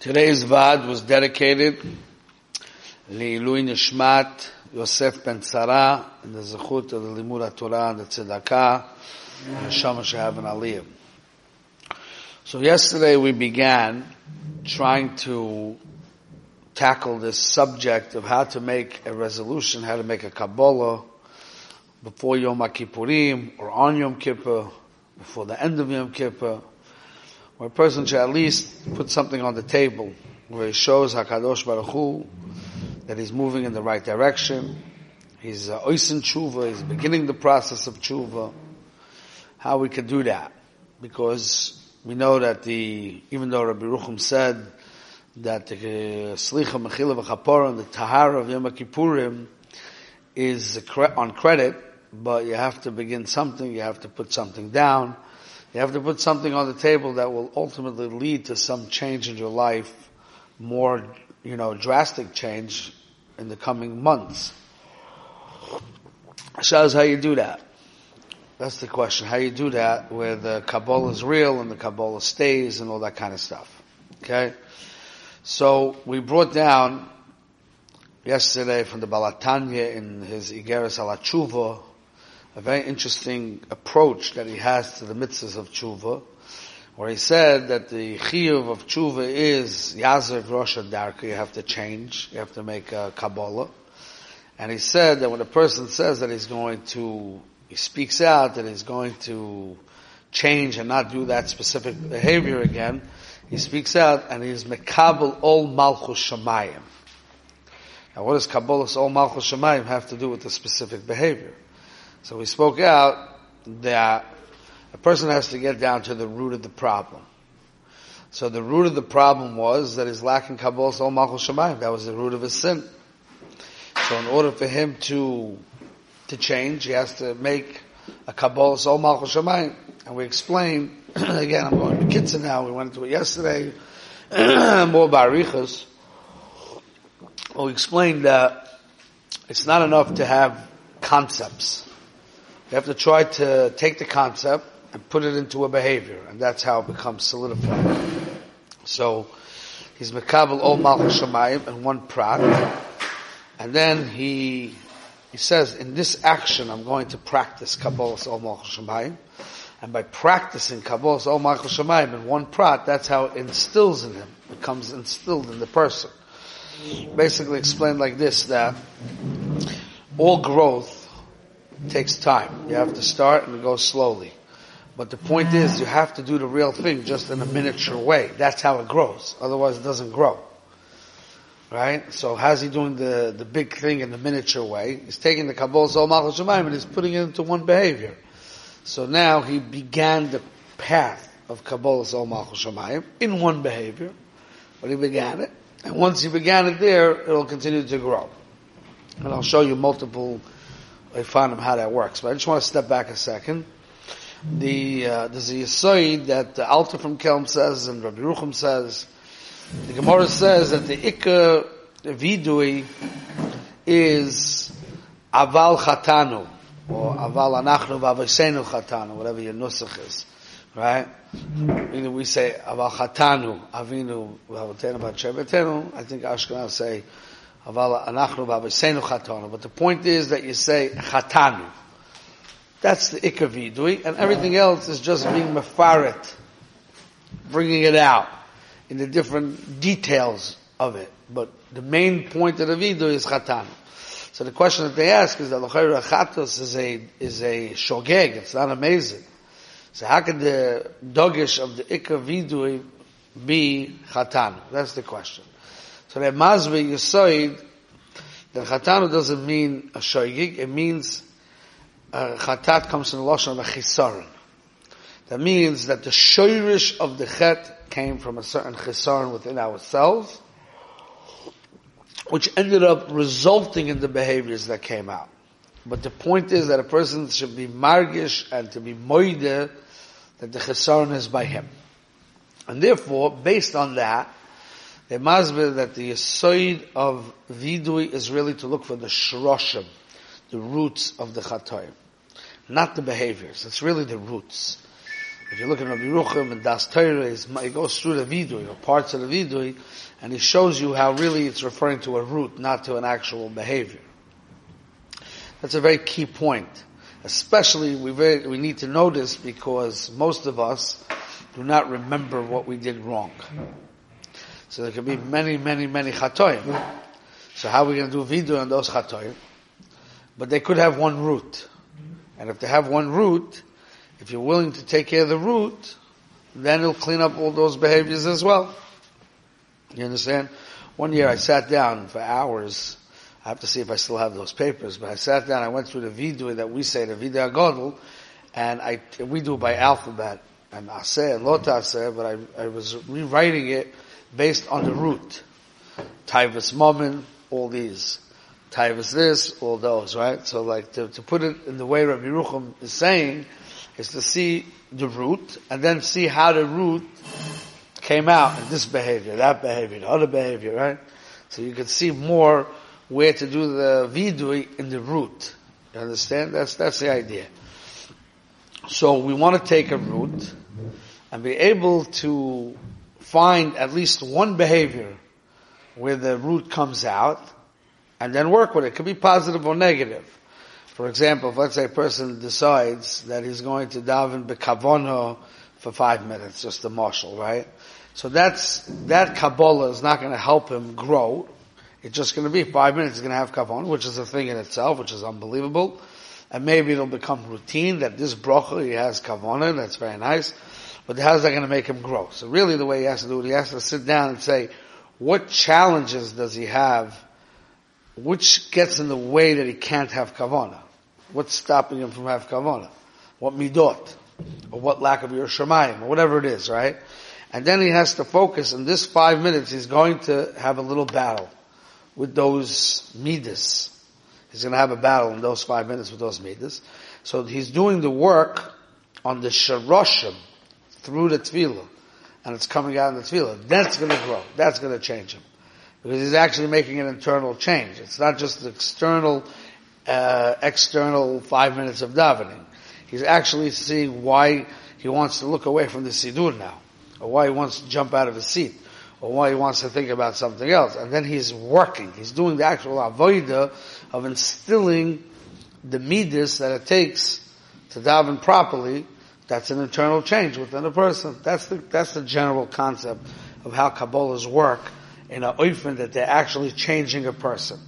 Today's Vad was dedicated Le'ilui Nishmat Yosef Ben Tzara and the Zechut of the Limud Torah and the Tzedakah and the Shama Shehav and Aliyah. So yesterday we began trying to tackle this subject of how to make a resolution, how to make a Kabbalah before Yom Kippurim or on Yom Kippur, before the end of Yom Kippur, where a person should at least put something on the table where he shows Hakadosh Baruch Hu that he's moving in the right direction. He's uh, oisin tshuva. He's beginning the process of tshuva. How we can do that, because we know that the even though Rabbi Rucham said that the uh, slicha mechila and the tahara of Yom Kippurim is on credit, but you have to begin something. You have to put something down. You have to put something on the table that will ultimately lead to some change in your life, more, you know, drastic change in the coming months. Shows how you do that. That's the question. How you do that where the Kabbalah is real and the Kabbalah stays and all that kind of stuff. Okay? So we brought down yesterday from the Baal HaTanya in his Igeris Alachuva a very interesting approach that he has to the mitzvahs of tshuva, where he said that the chiyuv of tshuva is yazer rosh darka, you have to change, you have to make a kabbalah. And he said that when a person says that he's going to, he speaks out that he's going to change and not do that specific behavior again, he speaks out and he's mekabel ol malchus shemayim. Now what does Kabbalah's ol malchus shemayim have to do with the specific behavior? So we spoke out that a person has to get down to the root of the problem. So the root of the problem was that he's lacking Kabbalah Sol Malchus Shemayim. That was the root of his sin. So in order for him to, to change, he has to make a Kabbalah Sol Malchus Shemayim. And we explained, again, I'm going to Kitza now, we went into it yesterday, more Barichas. Well, we explained that it's not enough to have concepts. You have to try to take the concept and put it into a behavior, and that's how it becomes solidified. So, he's mekabel ol malchus shamayim and one prat, and then he he says, in this action, I'm going to practice kabbalah ol malchus shamayim, and by practicing kabbalah ol malchus shamayim in one prat, that's how it instills in him, becomes instilled in the person. Basically, explained like this that all growth takes time. You have to start and go slowly. But the point is, you have to do the real thing just in a miniature way. That's how it grows. Otherwise, it doesn't grow. Right? So, how's he doing the, the big thing in the miniature way? He's taking the Kabbalah Zol Malchus Shemayim and he's putting it into one behavior. So now he began the path of Kabbalah Zol Malchus Shemayim in one behavior. But he began it. And once he began it there, it'll continue to grow. And I'll show you multiple I him how that works. But I just want to step back a second. The uh, there's a yisoid that the Alter from Kelm says and Rabbi Rucham says. The Gemara says that the Ikka Vidui is Aval Chatanu or Aval Anachnu Vavasenu Chatanu, whatever your nusach is, right? Either we say Aval Chatanu Avinu Vavotenu Vachebetenu. I think Ashkenaz say but the point is that you say chatanu. That's the ikavidui, and everything else is just being mefaret, bringing it out in the different details of it. But the main point of the vidui is chatanu. So the question that they ask is that l'chayra chatos is a is a shogeg. It's not amazing. So how can the dogish of the ikavidui be chatanu? That's the question. So that Mazvi Yisoid, that Chatanu doesn't mean a shoygig, it means uh, Chatat comes from the Lashon of a chisaron. That means that the shoyrish of the chet came from a certain chisaron within ourselves, which ended up resulting in the behaviors that came out. But the point is that a person should be margish and to be moide that the chisaron is by him. And therefore, based on that, they must be that the side of vidui is really to look for the shroshim, the roots of the chatoim, not the behaviors. It's really the roots. If you look at Rabbi Rucham and Das Torah, he goes through the vidui, or parts of the vidui, and he shows you how really it's referring to a root, not to an actual behavior. That's a very key point. Especially, we, very, we need to this because most of us do not remember what we did wrong. So there can be many, many, many chatoim. So how are we going to do vidui on those chatoim? But they could have one root. And if they have one root, if you're willing to take care of the root, then it'll clean up all those behaviors as well. You understand? One year I sat down for hours. I have to see if I still have those papers, but I sat down, I went through the vidui that we say, the vidui agodl, and I, we do by alphabet, and aseh and lot aseh, but I, I was rewriting it based on the root. Taivas Momin, all these. Taivas this, all those, right? So like to, to put it in the way Rabbi Rucham is saying, is to see the root, and then see how the root came out in this behavior, that behavior, the other behavior, right? So you can see more where to do the vidui in the root. You understand? That's, that's the idea. So we want to take a root and be able to find at least one behavior where the root comes out and then work with it. It could be positive or negative. For example, if let's say a person decides that he's going to daven bekavono for five minutes, just a marshal, right? So that's, that Kabbalah is not going to help him grow. It's just going to be five minutes. He's going to have kavon, which is a thing in itself, which is unbelievable. And maybe it'll become routine that this bracha he has kavona. That's very nice. But how's that going to make him grow? So really, the way he has to do it, he has to sit down and say, what challenges does he have? Which gets in the way that he can't have kavona? What's stopping him from having kavona? What midot? Or what lack of your shemayim? Or whatever it is, right? And then he has to focus in this five minutes, he's going to have a little battle with those midas. He's going to have a battle in those five minutes with those midas. So he's doing the work on the sharoshim through the tefillah. And it's coming out in the tefillah. That's going to grow. That's going to change him. Because he's actually making an internal change. It's not just external, uh, external five minutes of davening. He's actually seeing why he wants to look away from the sidur now or why he wants to jump out of his seat, or why he wants to think about something else. And then he's working. He's doing the actual avoida of instilling the midas that it takes to daven properly. That's an internal change within a person. That's the, that's the general concept of how Kabbalah's work in a oifen that they're actually changing a person.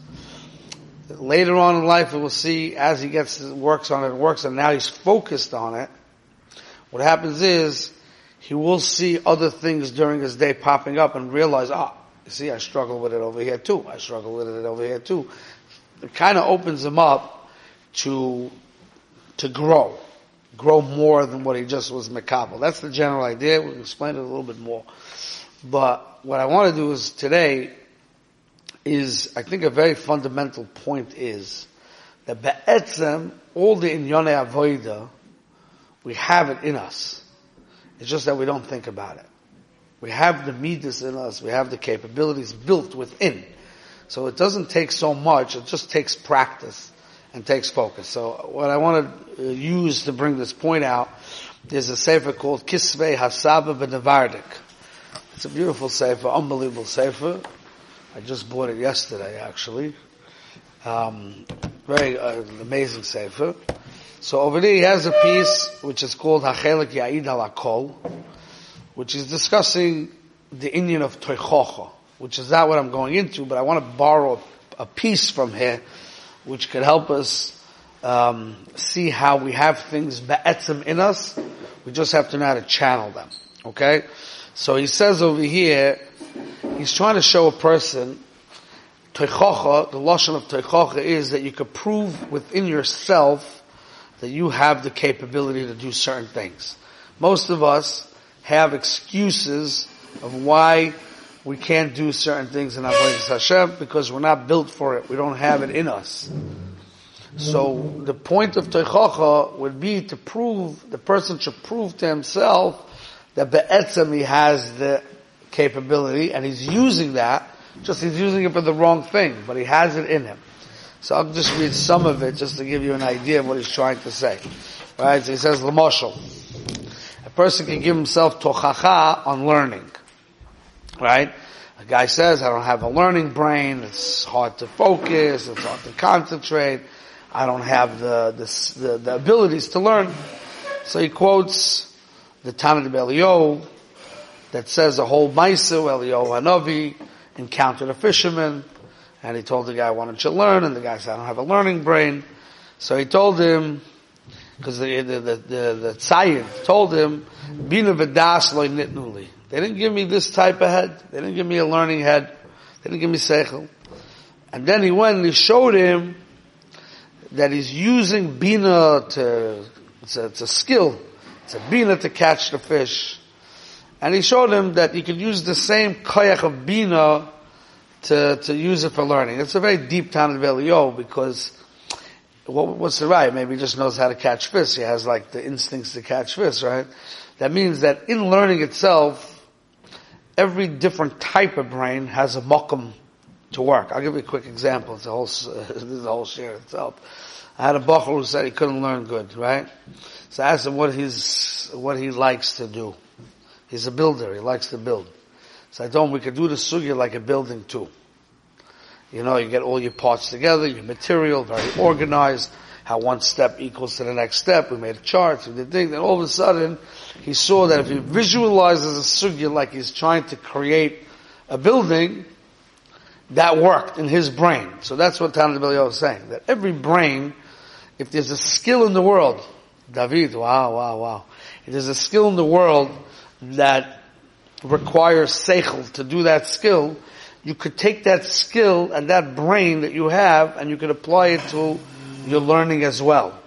Later on in life, we'll see as he gets works on it, works, and now he's focused on it. What happens is he will see other things during his day popping up and realize, ah, you see, I struggle with it over here too. I struggle with it over here too. It kind of opens him up to, to grow. Grow more than what he just was makabel. That's the general idea. We'll explain it a little bit more. But what I want to do is today is, I think a very fundamental point is that be'etzem, all the inyone avoida, we have it in us. It's just that we don't think about it. We have the midas in us, we have the capabilities built within. So it doesn't take so much, it just takes practice and takes focus. So what I want to uh, use to bring this point out is a sefer called Kisvei Hasaba B'Nevardik. It's a beautiful sefer, unbelievable sefer. I just bought it yesterday actually. Um, very uh, amazing sefer. So over there he has a piece which is called Hachelik Ya'id al which is discussing the Indian of Toichocha, which is not what I'm going into, but I want to borrow a piece from here which could help us um, see how we have things be'etzim in us. We just have to know how to channel them. Okay? So he says over here, he's trying to show a person Teichocha, the lotion of Teichocha is that you could prove within yourself that you have the capability to do certain things. Most of us have excuses of why we can't do certain things in Avodah Hashem because we're not built for it. We don't have it in us. So the point of Teichacha would be to prove, the person should prove to himself that Be'etzem he has the capability and he's using that, just he's using it for the wrong thing, but he has it in him. So I'll just read some of it just to give you an idea of what he's trying to say. Right? So he says, Lamoshel. A person can give himself tochacha on learning. Right? A guy says, I don't have a learning brain, it's hard to focus, it's hard to concentrate, I don't have the, the, the, the abilities to learn. So he quotes the Tanna D'Vei Eliyahu that says a whole Maisa, Elio Hanavi encountered a fisherman, and he told the guy, why don't you learn? And the guy said, I don't have a learning brain. So he told him, because the, the, the, the, the told him, Bina v'das loy nitnuli. They didn't give me this type of head. They didn't give me a learning head. They didn't give me seichel. And then he went and he showed him that he's using bina to, it's a, it's a skill. It's a bina to catch the fish. And he showed him that you could use the same koyach of bina to, to use it for learning. It's a very deep town of Elio because what, what's the right? Maybe he just knows how to catch fish. He has like the instincts to catch fish, right? That means that in learning itself, every different type of brain has a mokum to work. I'll give you a quick example. It's a whole, this is a whole share itself. I had a bacher who said he couldn't learn good, right? So I asked him what he's, what he likes to do. He's a builder. He likes to build. So I told him we could do the sugya like a building too. You know, you get all your parts together, your material, very organized, how one step equals to the next step. We made a chart, we did things, and all of a sudden, he saw that if he visualizes a sugya like he's trying to create a building, that worked in his brain. So that's what Tanit Belio was saying, that every brain, if there's a skill in the world, David, wow, wow, wow. If there's a skill in the world that requires seichel to do that skill, you could take that skill and that brain that you have and you could apply it to your learning as well.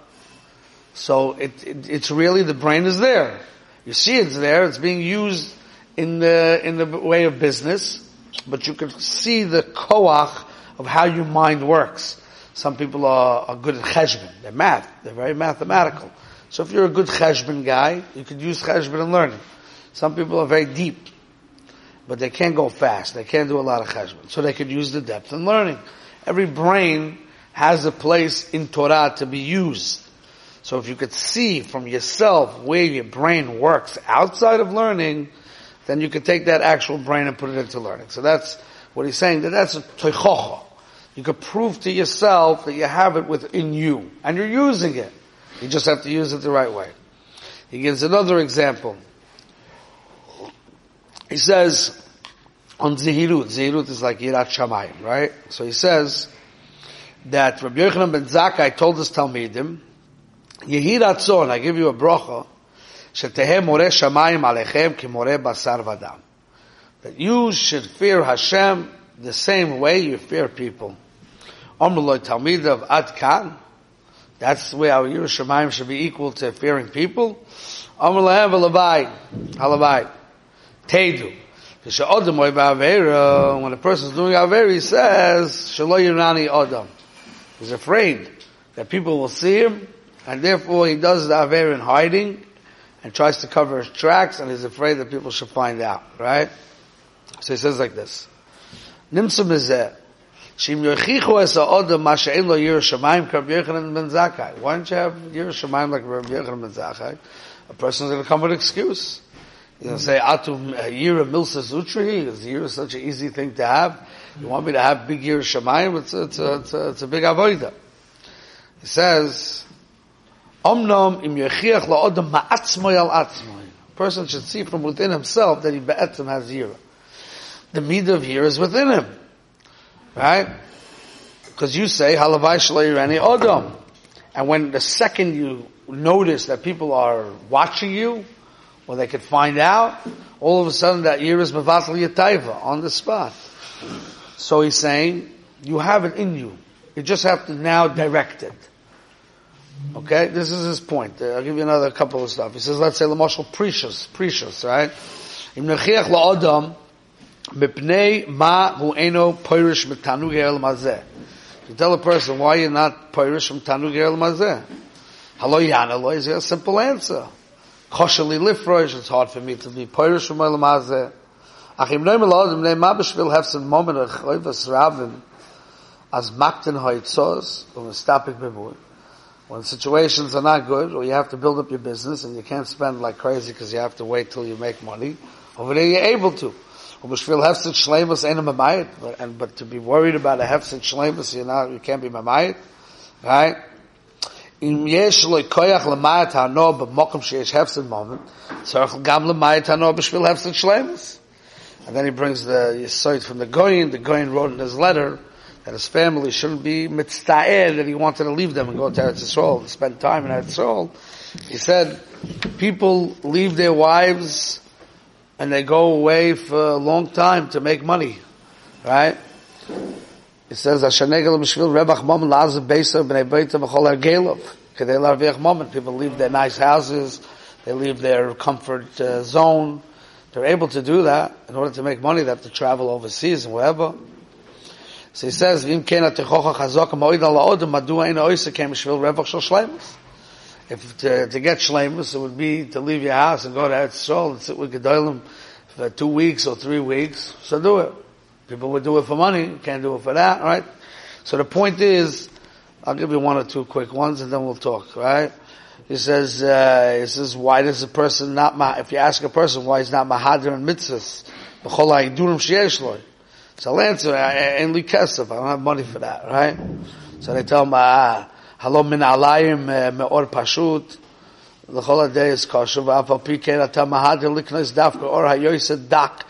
So it, it, it's really, the brain is there. You see it's there, it's being used in the, in the way of business, but you can see the koach of how your mind works. Some people are, are good at cheshbon. They're math. They're very mathematical. So if you're a good cheshbon guy, you could use cheshbon in learning. Some people are very deep, but they can't go fast. They can't do a lot of cheshbon. So they could use the depth in learning. Every brain has a place in Torah to be used. So if you could see from yourself where your brain works outside of learning, then you could take that actual brain and put it into learning. So that's what he's saying, that that's a toichocha. You could prove to yourself that you have it within you, and you're using it. You just have to use it the right way. He gives another example. He says, on Zehirut, Zehirut is like Yirat Shamayim, right? So he says, that Rabbi Yochanan ben Zakkai told his Talmidim, Yehi Ratzon, I give you a bracha, שתהא מורה שמיים עליכם כמורה בשר ודם. That you should fear Hashem the same way you fear people. Omrullah Talmid of Ad Kan, that's the way our Yerushalayim should be equal to fearing people. Omrullah Halavai, Halavai, Tedu. When a person is doing Avera, he says, Shalo Yirani Adam. He's afraid that people will see him, and therefore he does the Aver in hiding, and tries to cover his tracks, and he's afraid that people should find out, right? So he says like this, Nimsum ben Zakkai. Why don't you have yir shamayim like Rabbi Yochanan ben Zakkai? A person's going to come with an excuse. To say, Atum yir milsa zutri, is yir such an easy thing to have? You want me to have big yir shamayim? It's a, it's it's it's a big avoida. He says, Omnom im yechiach la'odam ma'atzmoy al atzmoy. A person should see from within himself that he be'etzim has yira. The midah of yira is within him. Right? Because you say, halavai shleirani odom. And when the second you notice that people are watching you, or they could find out, all of a sudden that year is mevatel yataiva on the spot. So he's saying, you have it in you. You just have to now direct it. Okay, this is his point. Uh, I'll give you another couple of stuff. He says, let's say, Lamashal precious, precious, right? Im nechiach la'odam, mipnei ma hu eno poirish mazeh. You tell a person, why you're not poirish from tanug el mazeh? Halo yana lo is a simple answer. Koshali lifroish, it's hard for me to be poirish from el mazeh. Achim noim la'odam, nei ma b'shvil hefsen moment of choivas ravim, as makten hoitzos, um stapik b'mur. when situations are not good, or you have to build up your business and you can't spend like crazy because you have to wait till you make money, over there you're able to. And but to be worried about a hefset shleimus, you know, you can't be mamayit, right? אם יש לו כוח למעט Mokum במקום שיש הפסד מומן, צריך גם למעט הנו B'Shvil הפסד שלמס. And then he brings the Yisoid from the Gaon. The Gaon wrote in his letter that his family shouldn't be mitzta'er that he wanted to leave them and go to Eretz Yisrael and spend time in Eretz Yisrael. He said, people leave their wives and they go away for a long time to make money, right? He says, Ashanegel b'shvil rebach mom la'azav beisa b'nei beita b'chol ergelov. Kedei larviach mom. People leave their nice houses. They leave their comfort uh, zone. They're able to do that in order to make money. They have to travel overseas and wherever. So he says, "V'im kena techocha chazok moed al ha'odem madua ein oisa kem shvil revach shel shleimus." If to, to get shleimus, it would be to leave your house and go to Eretz Yisrael and sit with Gedolim for two weeks or three weeks. So do it. People would do it for money. Can't do it for that, right? So the point is, I'll give you one or two quick ones and then we'll talk, right? He says, uh, he says, why does a person not, ma- if you ask a person why he's not mahadir and mitzvahs, so I'll answer, ain't li kesef, I don't have money for that, right? So they tell him, ah, halom min alayim eh, me'or pashut, l'chol ha'dei is kosher, v'af al pi mahadir liknes dafka or ha'yoyse dak,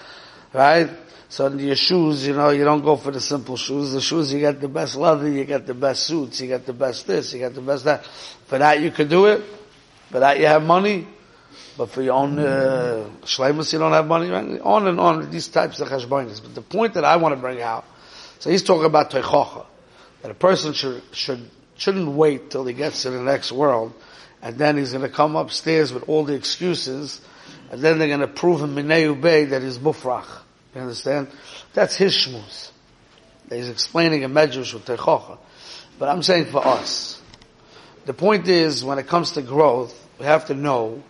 right? So in your shoes, you know, you don't go for the simple shoes. The shoes, you get the best leather, you get the best suits, you get the best this, you get the best that. For that you could do it. For that you have money. But for your own uh, shlemus, you don't have money. On and on, these types of cheshbonis. But the point that I want to bring out, so he's talking about teichocha, that a person should should shouldn't wait till he gets to the next world, and then he's going to come upstairs with all the excuses, and then they're going to prove him mineu bay that he's mufrach. You understand? That's his shmuz. He's explaining a medrash with teichocha. But I'm saying for us, the point is when it comes to growth, we have to know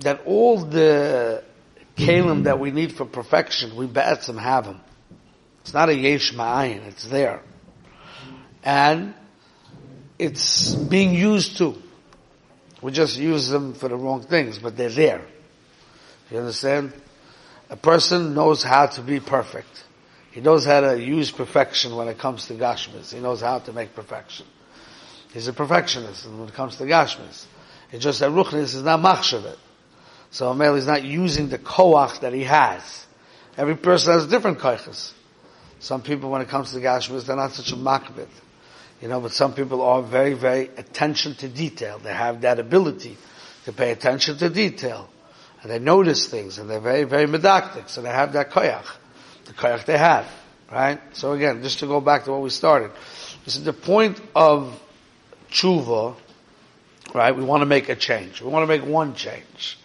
that all the kalim that we need for perfection, we some have them. It's not a yesh ma'ayin, it's there. And it's being used too. We just use them for the wrong things, but they're there. You understand? A person knows how to be perfect. He knows how to use perfection when it comes to Gashmis. He knows how to make perfection. He's a perfectionist when it comes to Gashmis. It's just that Ruchnis is not machshavit. So Amel is not using the koach that he has. Every person has different koiches. Some people, when it comes to Gashmis, they're not such a makbid. You know, but some people are very, very attention to detail. They have that ability to pay attention to detail. And they notice things, and they're very, very medactic, so they have that koyach. The koyach they have. Right? So again, just to go back to what we started. This is the point of tshuva, right? We want to make a change. We want to make one change.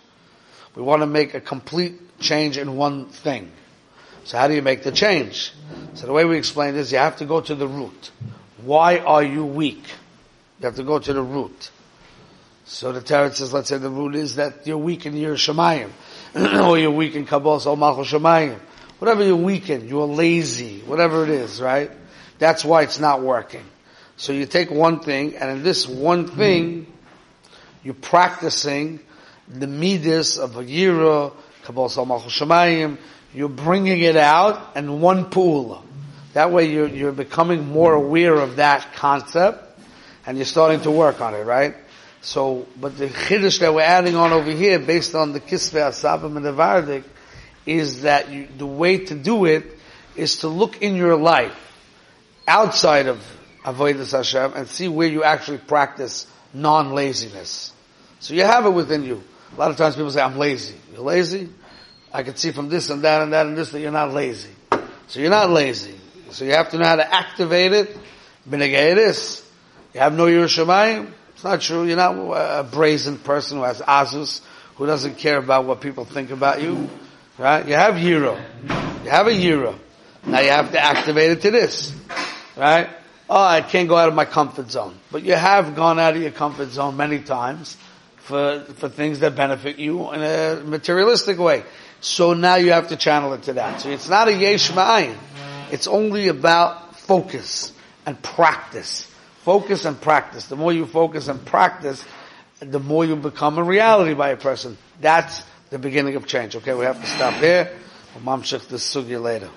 We want to make a complete change in one thing. So how do you make the change? So the way we explain this, you have to go to the root. Why are you weak? You have to go to the root. So the Torah says, let's say the root is that you're weak in your Shemayim, or you're weak in Kabbalah, so Malchus Shemayim. Whatever you're weak in, you're lazy, whatever it is, right? That's why it's not working. So you take one thing, and in this one thing, you're practicing the midas of a yira, Kabbalah, Malchus Shemayim, you're bringing it out in one pool. That way you're, you're becoming more aware of that concept, and you're starting to work on it, right? So, but the chiddush that we're adding on over here, based on the kisvei asabim and the vardik, is that you, the way to do it is to look in your life outside of avodas Hashem and see where you actually practice non-laziness. So you have it within you. A lot of times people say, "I'm lazy." You're lazy. I can see from this and that and that and this that you're not lazy. So you're not lazy. So you have to know how to activate it. Benegayis. You have no Yerushalayim. It's not true. You're not a brazen person who has azus, who doesn't care about what people think about you. Right? You have Euro. You have a Euro. Now you have to activate it to this. Right? Oh, I can't go out of my comfort zone. But you have gone out of your comfort zone many times for, for things that benefit you in a materialistic way. So now you have to channel it to that. So it's not a yesh ma'ayin. It's only about focus and practice Focus and practice. The more you focus and practice, the more you become a reality by a person. That's the beginning of change. Okay, we have to stop here. We'll mamshich this sugya later.